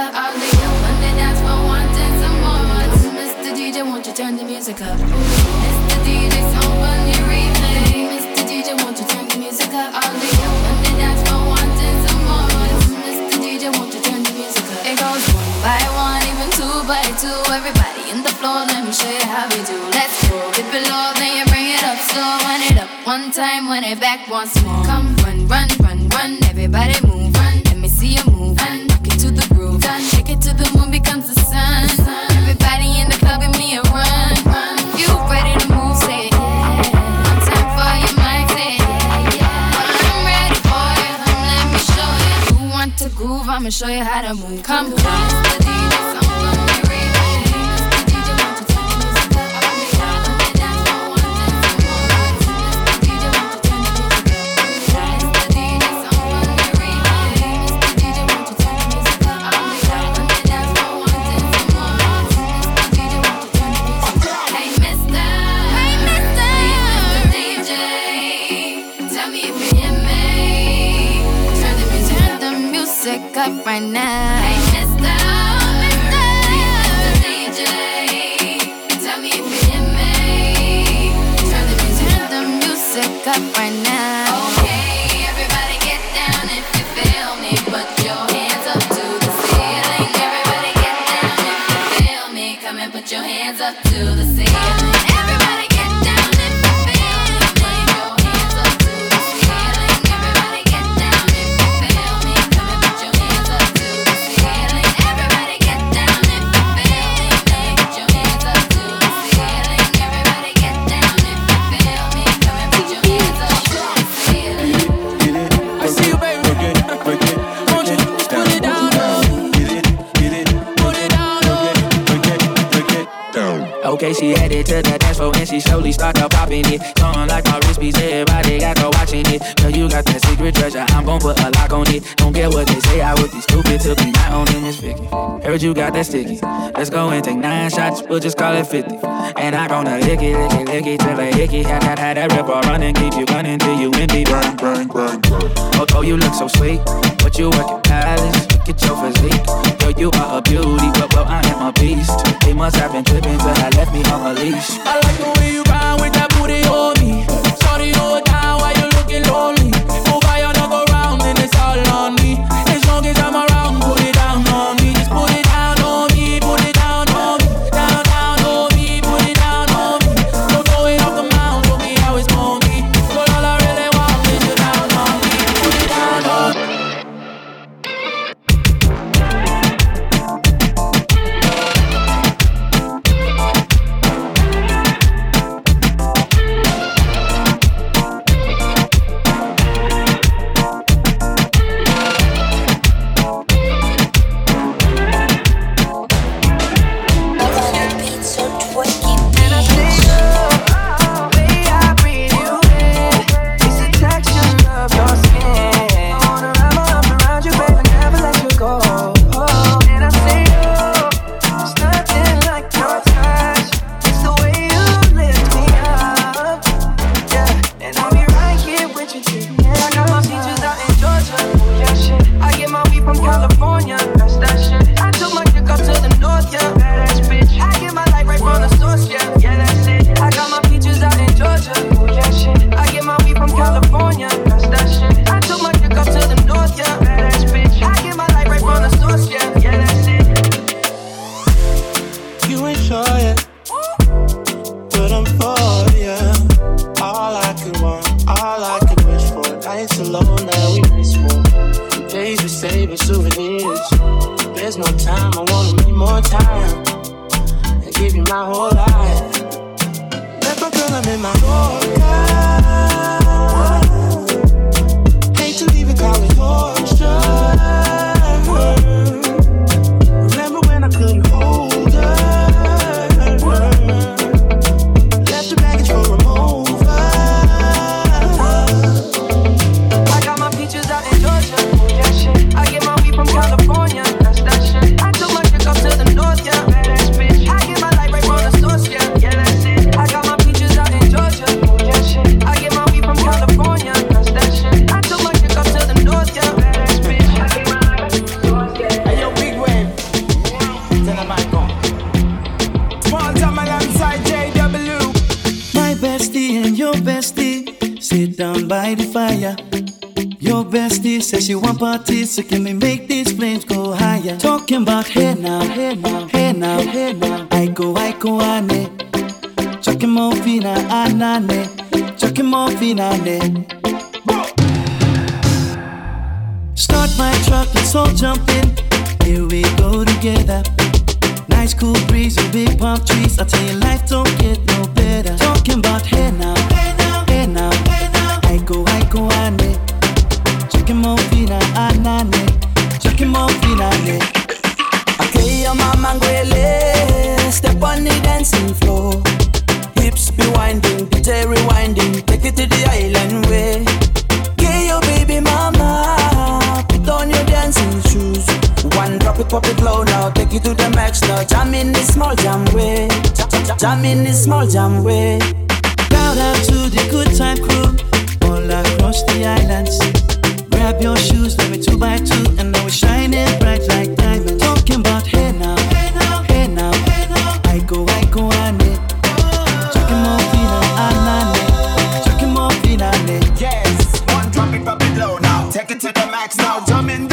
up. All the young on the dance floor wanting some more. Mr. DJ, won't you turn the music up? Mr. DJ, song on your replay. Mr. DJ, won't you turn the music up? Young on the floor wanting some more. Mr. DJ, won't you turn the music up? It goes one by one, even two by two. Everybody in the floor, let me show you how we do. Let's it then you bring it up it up one time, run it back once more. Come run, run, run, run. Everybody move, show you how to move. Come on. Okay, she headed to the dance floor and she slowly started popping it. Going like my wrist beats, everybody got to watching it. Girl, you got that secret treasure, I'm gon' put a lock on it. Don't care what they say, I would be stupid to be my own in this Vicky. Heard you got that sticky. Let's go and take nine shots, we'll just call it 50. And I gonna lick it, lick it, lick it till I hickey. Had that, had that ripper running, keep you running till you empty. Bang, bang, bang, bang. Oh, oh, you look so sweet, but you work at Palace. Look at your physique. Girl, you are a beauty, but well, I am a beast. They must have been tripping till I left me on a leash. I like the way you grind with that booty on me. Sorry, hold down as souvenirs. There's no time, I wanna make more time and give you my whole life. Left my girl, I'm in my Yorker. Hate to leave it, call it torture. Says she want party, so can we make these flames go higher? Talking about hey now, hey now, hey now, hey now. I go, I go, ane. Chucky Morphina, anane. more, Morphina, ane. Start my truck, let's all jump in. Here we go together. Nice cool breeze and big palm trees. I tell you, life don't get no better. Talking about hey now. the small jam way. Jam in the small jam way. Shout out to the good time crew all across the islands. Grab your shoes, let me two by two, and now we're shining bright like diamonds. Talking about hey now, hey now, hey now. Hey now. I go, I go, I need. Yes, one drop it, it now. Take it to the max now. Jump in.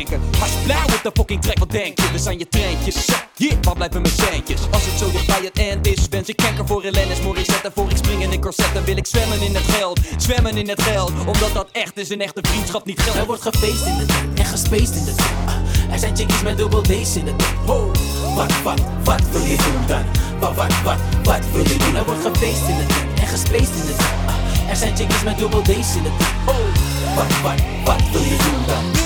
Je blauw op de fucking trek, wat denk je? We zijn je treintjes Yeah, waar blijven mijn centjes? Als het zo dicht bij het eind is Wens ik kanker voor Helenis Morissette Voor ik spring in een corset Dan wil ik zwemmen in het geld Zwemmen in het geld Omdat dat echt is, een echte vriendschap niet geld Er wordt gefeest in de tent en gespaced in de tent. Ah, Er zijn chickies met dubbel D's in de tent. Ho, wat, wat, wat wil je doen dan? Wat, wat, wat, wat wil je doen? Er wordt gefeest in de tent en gespaced in de tent. Ah, Er zijn chickies met dubbel D's in de tent. Ho, wat, wat, wat wil je doen dan?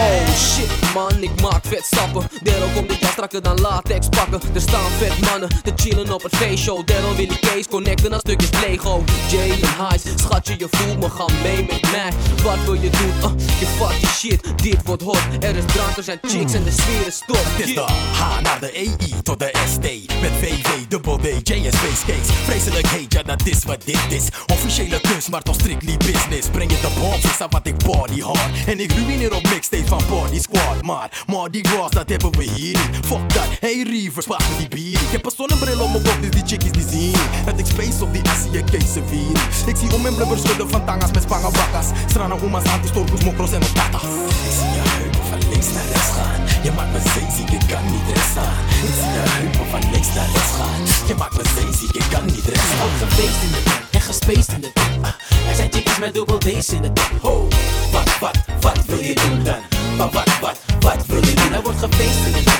Oh shit man, ik maak vet stappen Daarom komt dit jaar strakker dan latex pakken. Er staan vet mannen te chillen op het feestshow Daarom wil ik Kees connecten aan stukjes Lego. Jay en Highs, schatje je voelt me, ga mee met mij. Wat wil je doen? Uh, je fuck die shit, dit wordt hot. Er is drank, er zijn chicks en de sfeer is top. Het is de H naar de EI tot de ST Met VV, dubbel D, J en Space Case Vreselijk heet, ja dat is wat dit is. Officiële kunst, maar toch strictly business. Breng je de bombs, aan wat ik body hard. En ik ruïneer op mixtape van Body Squad Maar Mardi Gras, dat hebben we hier niet. Fuck dat, hey Reavers, spaar me die bier? Ik heb een zonnebril op mijn kop, dus die chickies die zien. Dat ik space op die Asia case vier Ik zie om mijn blubber schudden van tangas met spangen bakkas Strana oema's, antistorpus, mokros en tatas Ik zie je heupen van links naar rechts gaan Je maakt me zeeziek, ik kan niet rechts staan Ik zie je heupen van links naar rechts gaan Je maakt me zeeziek, ik kan niet rechts Er staan wordt gefeest in de tent en gespaced in de tent. Er zijn chickies met dubbel D's in de tent. Ho, wat, wat, wat wil je doen dan? Wat, wat, wat, wat wil je doen? Er wordt gefeest in de tent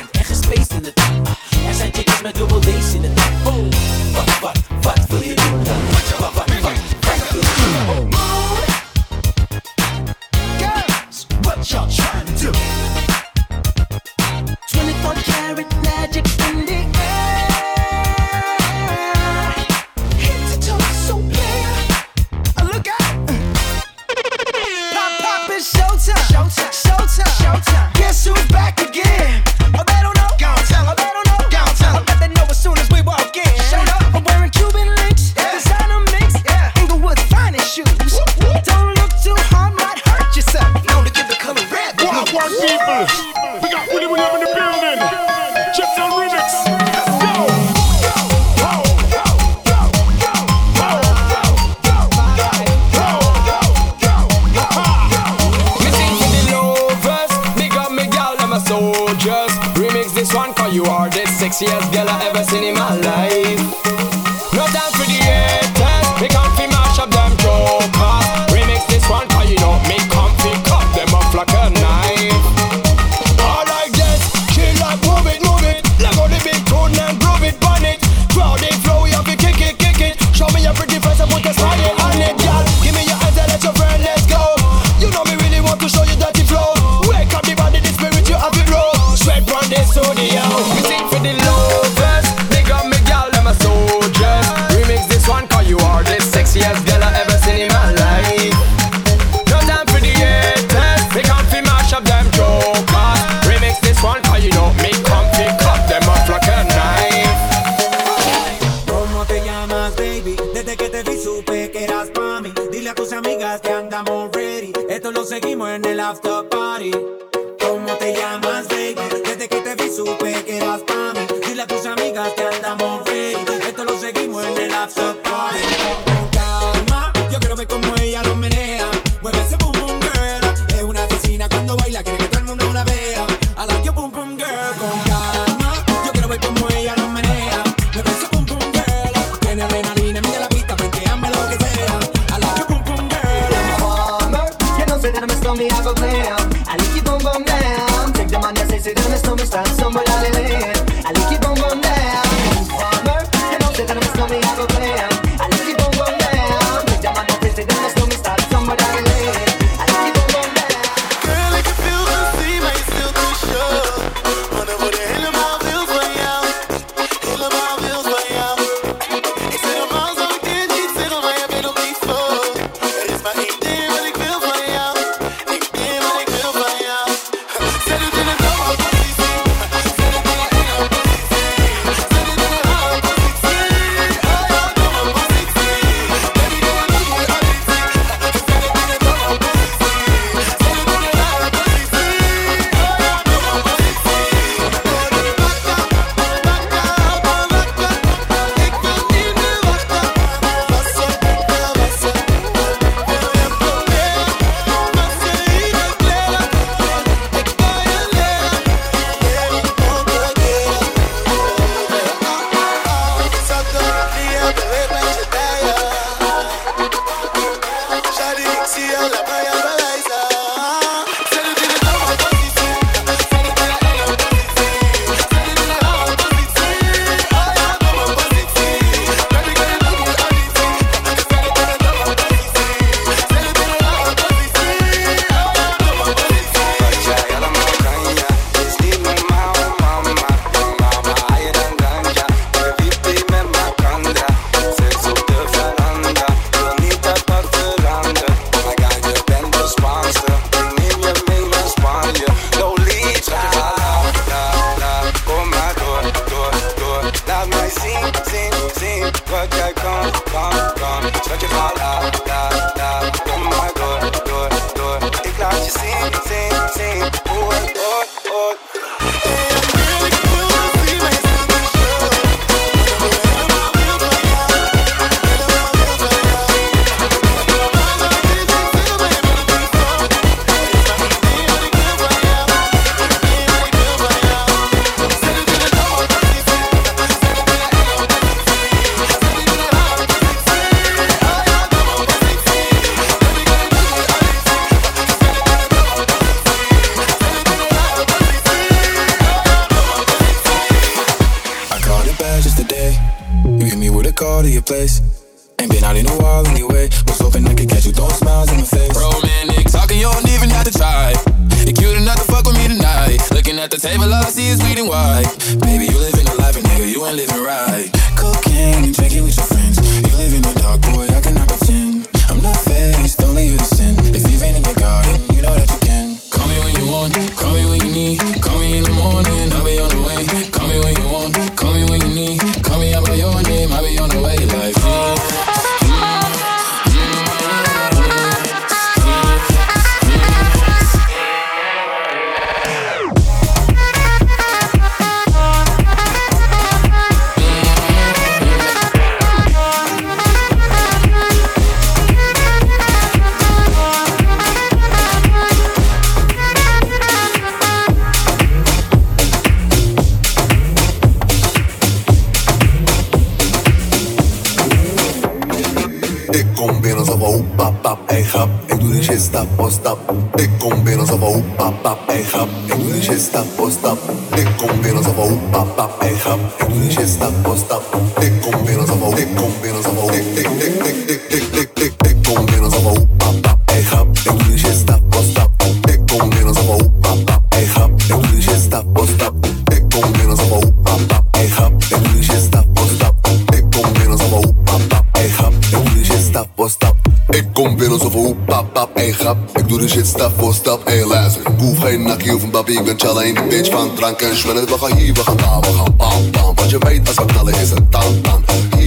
Doen shit stuff for stuff, hey luister Goof hey geen you of een babbie, ik ben challa bitch van drank en schwennen We gaan hier, we gaan daar, we gaan bam bam Want you weet as we knallen is het tam tam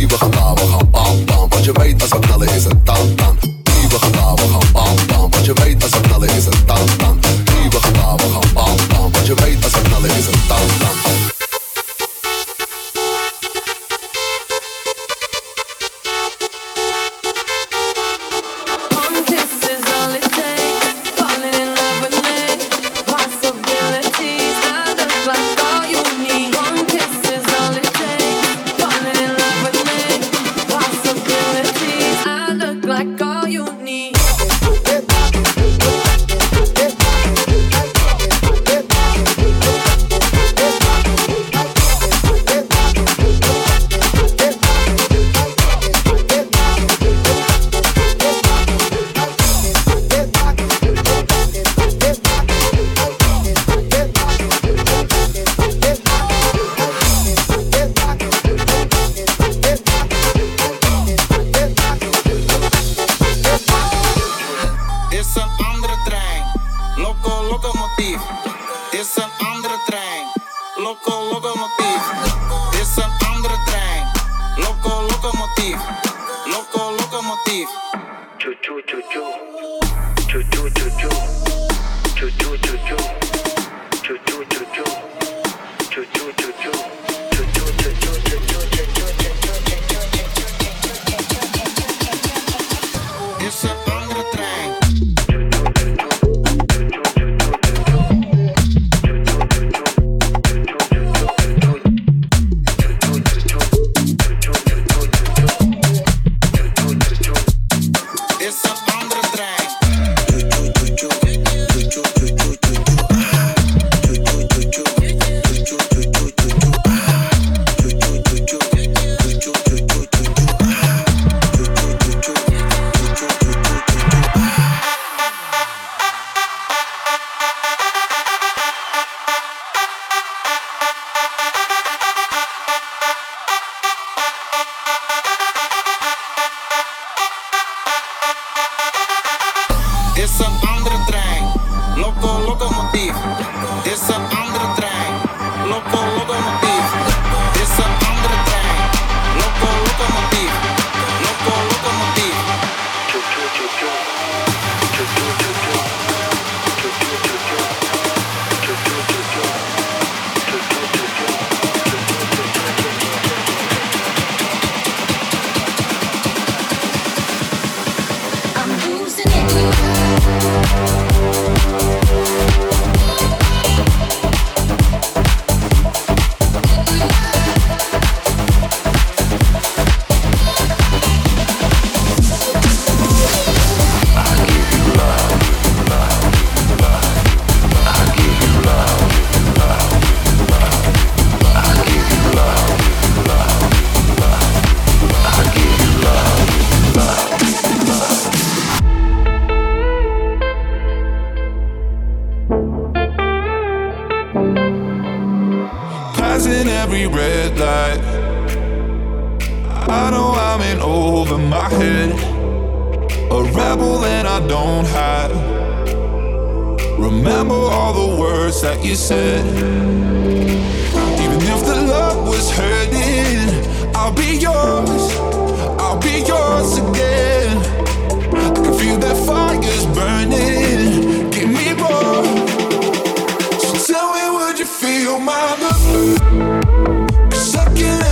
we gaan I'm the sucking.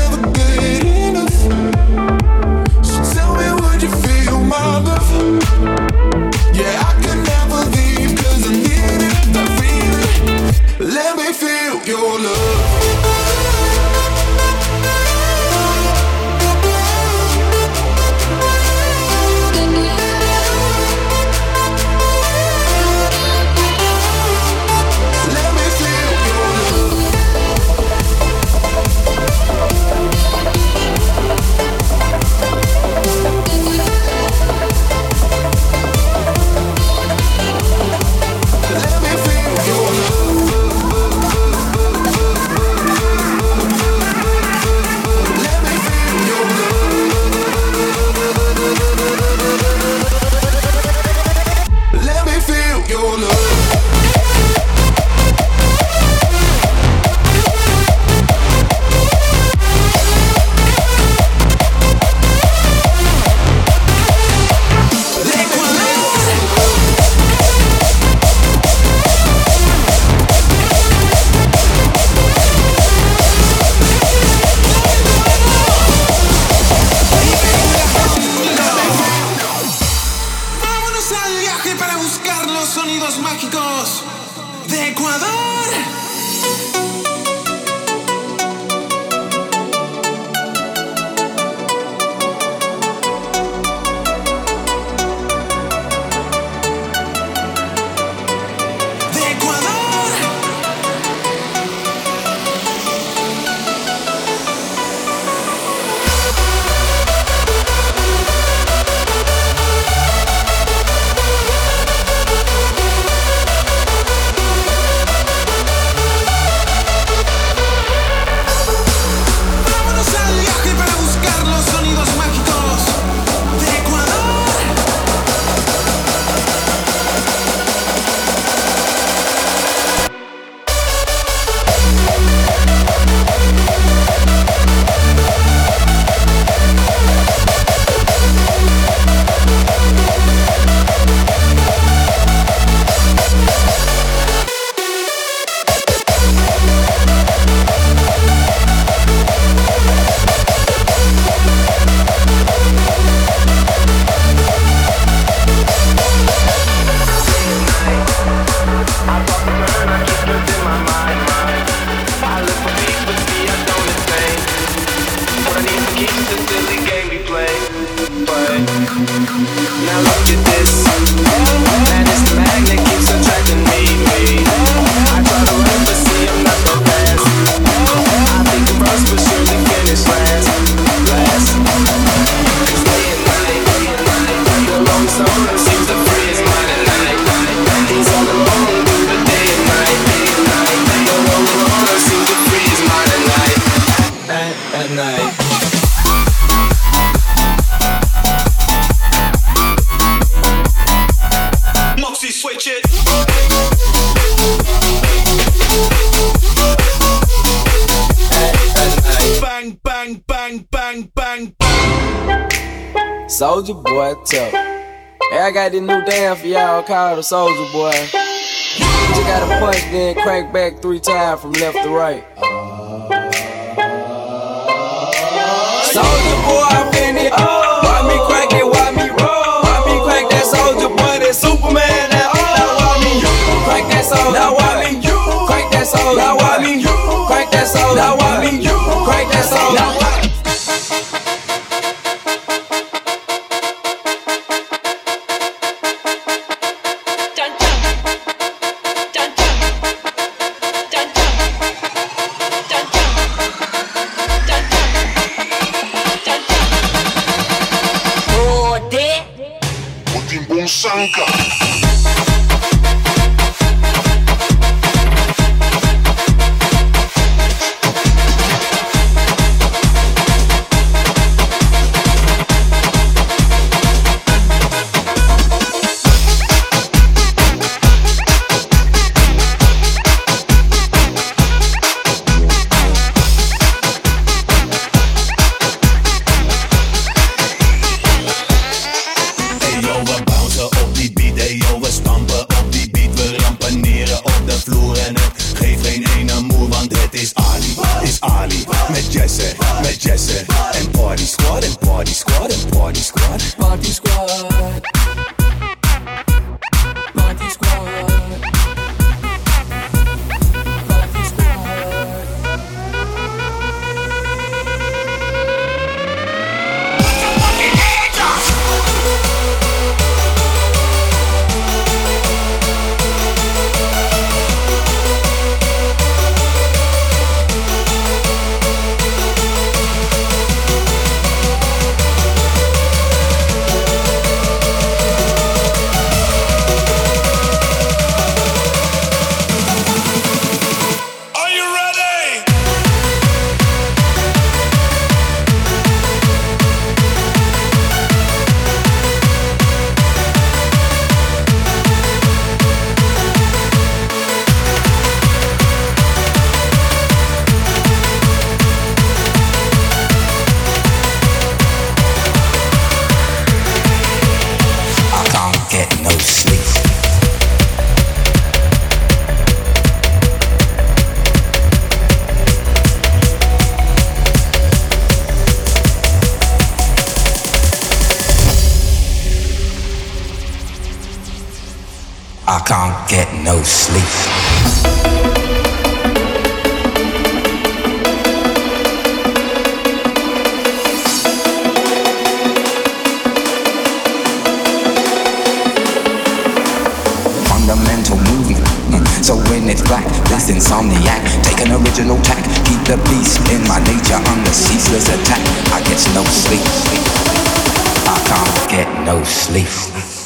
call it a soldier boy. You gotta punch, then crank back three times from left to right. Soldier boy, I'm finna. Oh. Why me crank it? Why me? Why me crank that Soulja Boy? Superman? Now why me you crank that soldier? Now why me you crank that soldier? Now why me you crank that soldier? Now why me crank that soldier? Nunca. Release. Mm. So when it's black, that's insomniac. Take an original tack. Keep the beast in my nature. I'm the ceaseless attack. I get no sleep. I can't get no sleep.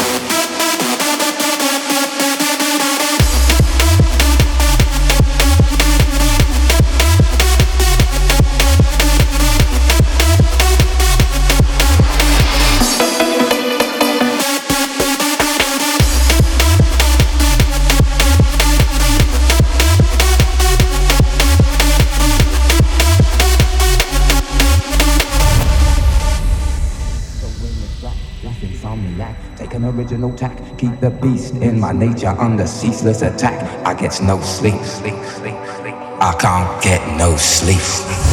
The beast in my nature under ceaseless attack. I get no sleep. I can't get no sleep.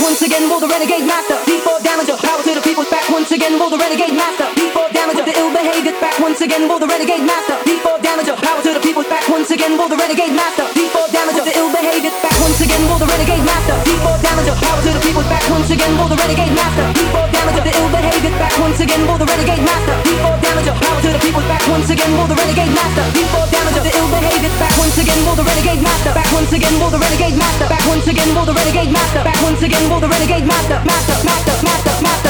Once again, will the renegade master. D4 damager, power to the people. Back once again, will the renegade master. D4 damager, the ill behavior. Back once again, will the renegade master. D4 damager, power to the people. Back once again, will the renegade master. D4 damager, the ill behavior. Back once again, will the renegade master. D4 damager, power to the people. Back once again, will the renegade master. D4 damager, the ill behavior. Back once again, will the renegade master. D4 damager, power to the people. Back once again, will the renegade master. D4 damager, the ill behavior. Back once again, will the renegade master. Back once again, will the renegade master. Back once again, will the renegade master. Back once again, will the renegade master. Master, master, master, master,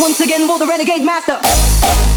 once again, will the renegade master?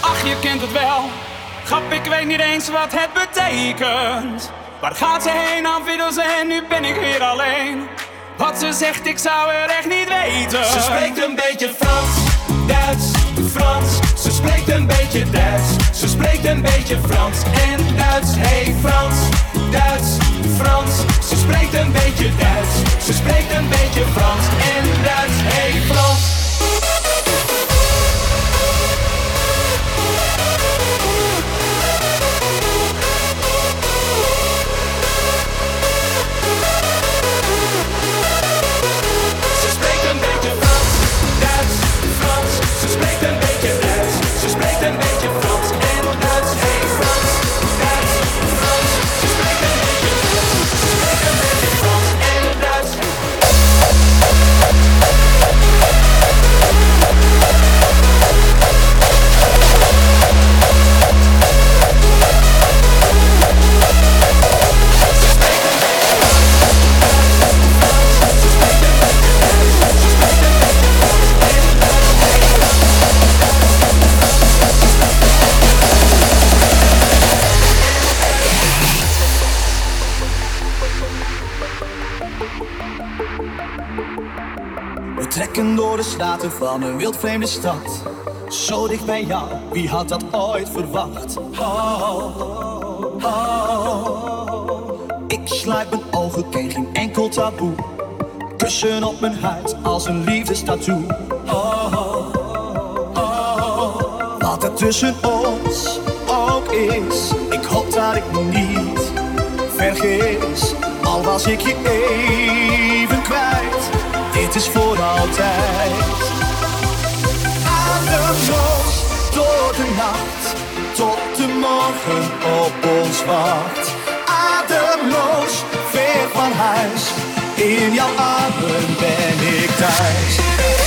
Ach je kent het wel. Grap, ik weet niet eens wat het betekent. Waar gaat ze heen, aan en nu ben ik weer alleen. Wat ze zegt, ik zou het echt niet weten. Ze spreekt een beetje Frans, Duits, Frans. Ze spreekt een beetje Duits. Ze spreekt een beetje Frans en Duits. Hey Frans, Duits, Frans. Ze spreekt een beetje Duits. Ze spreekt een beetje Frans en Duits. Hey Frans. De straten van een wildvreemde stad. Zo dicht bij jou, wie had dat ooit verwacht? Oh, oh. Ik sluit mijn ogen, ken geen enkel taboe. Kussen op mijn huid als een liefdestattoo. Oh, oh. Wat er tussen ons ook is, ik hoop dat ik niet vergis. Al was ik je kwijt, dit is voor altijd. Ademloos door de nacht, tot de morgen op ons wacht. Ademloos, ver van huis, in jouw armen ben ik thuis.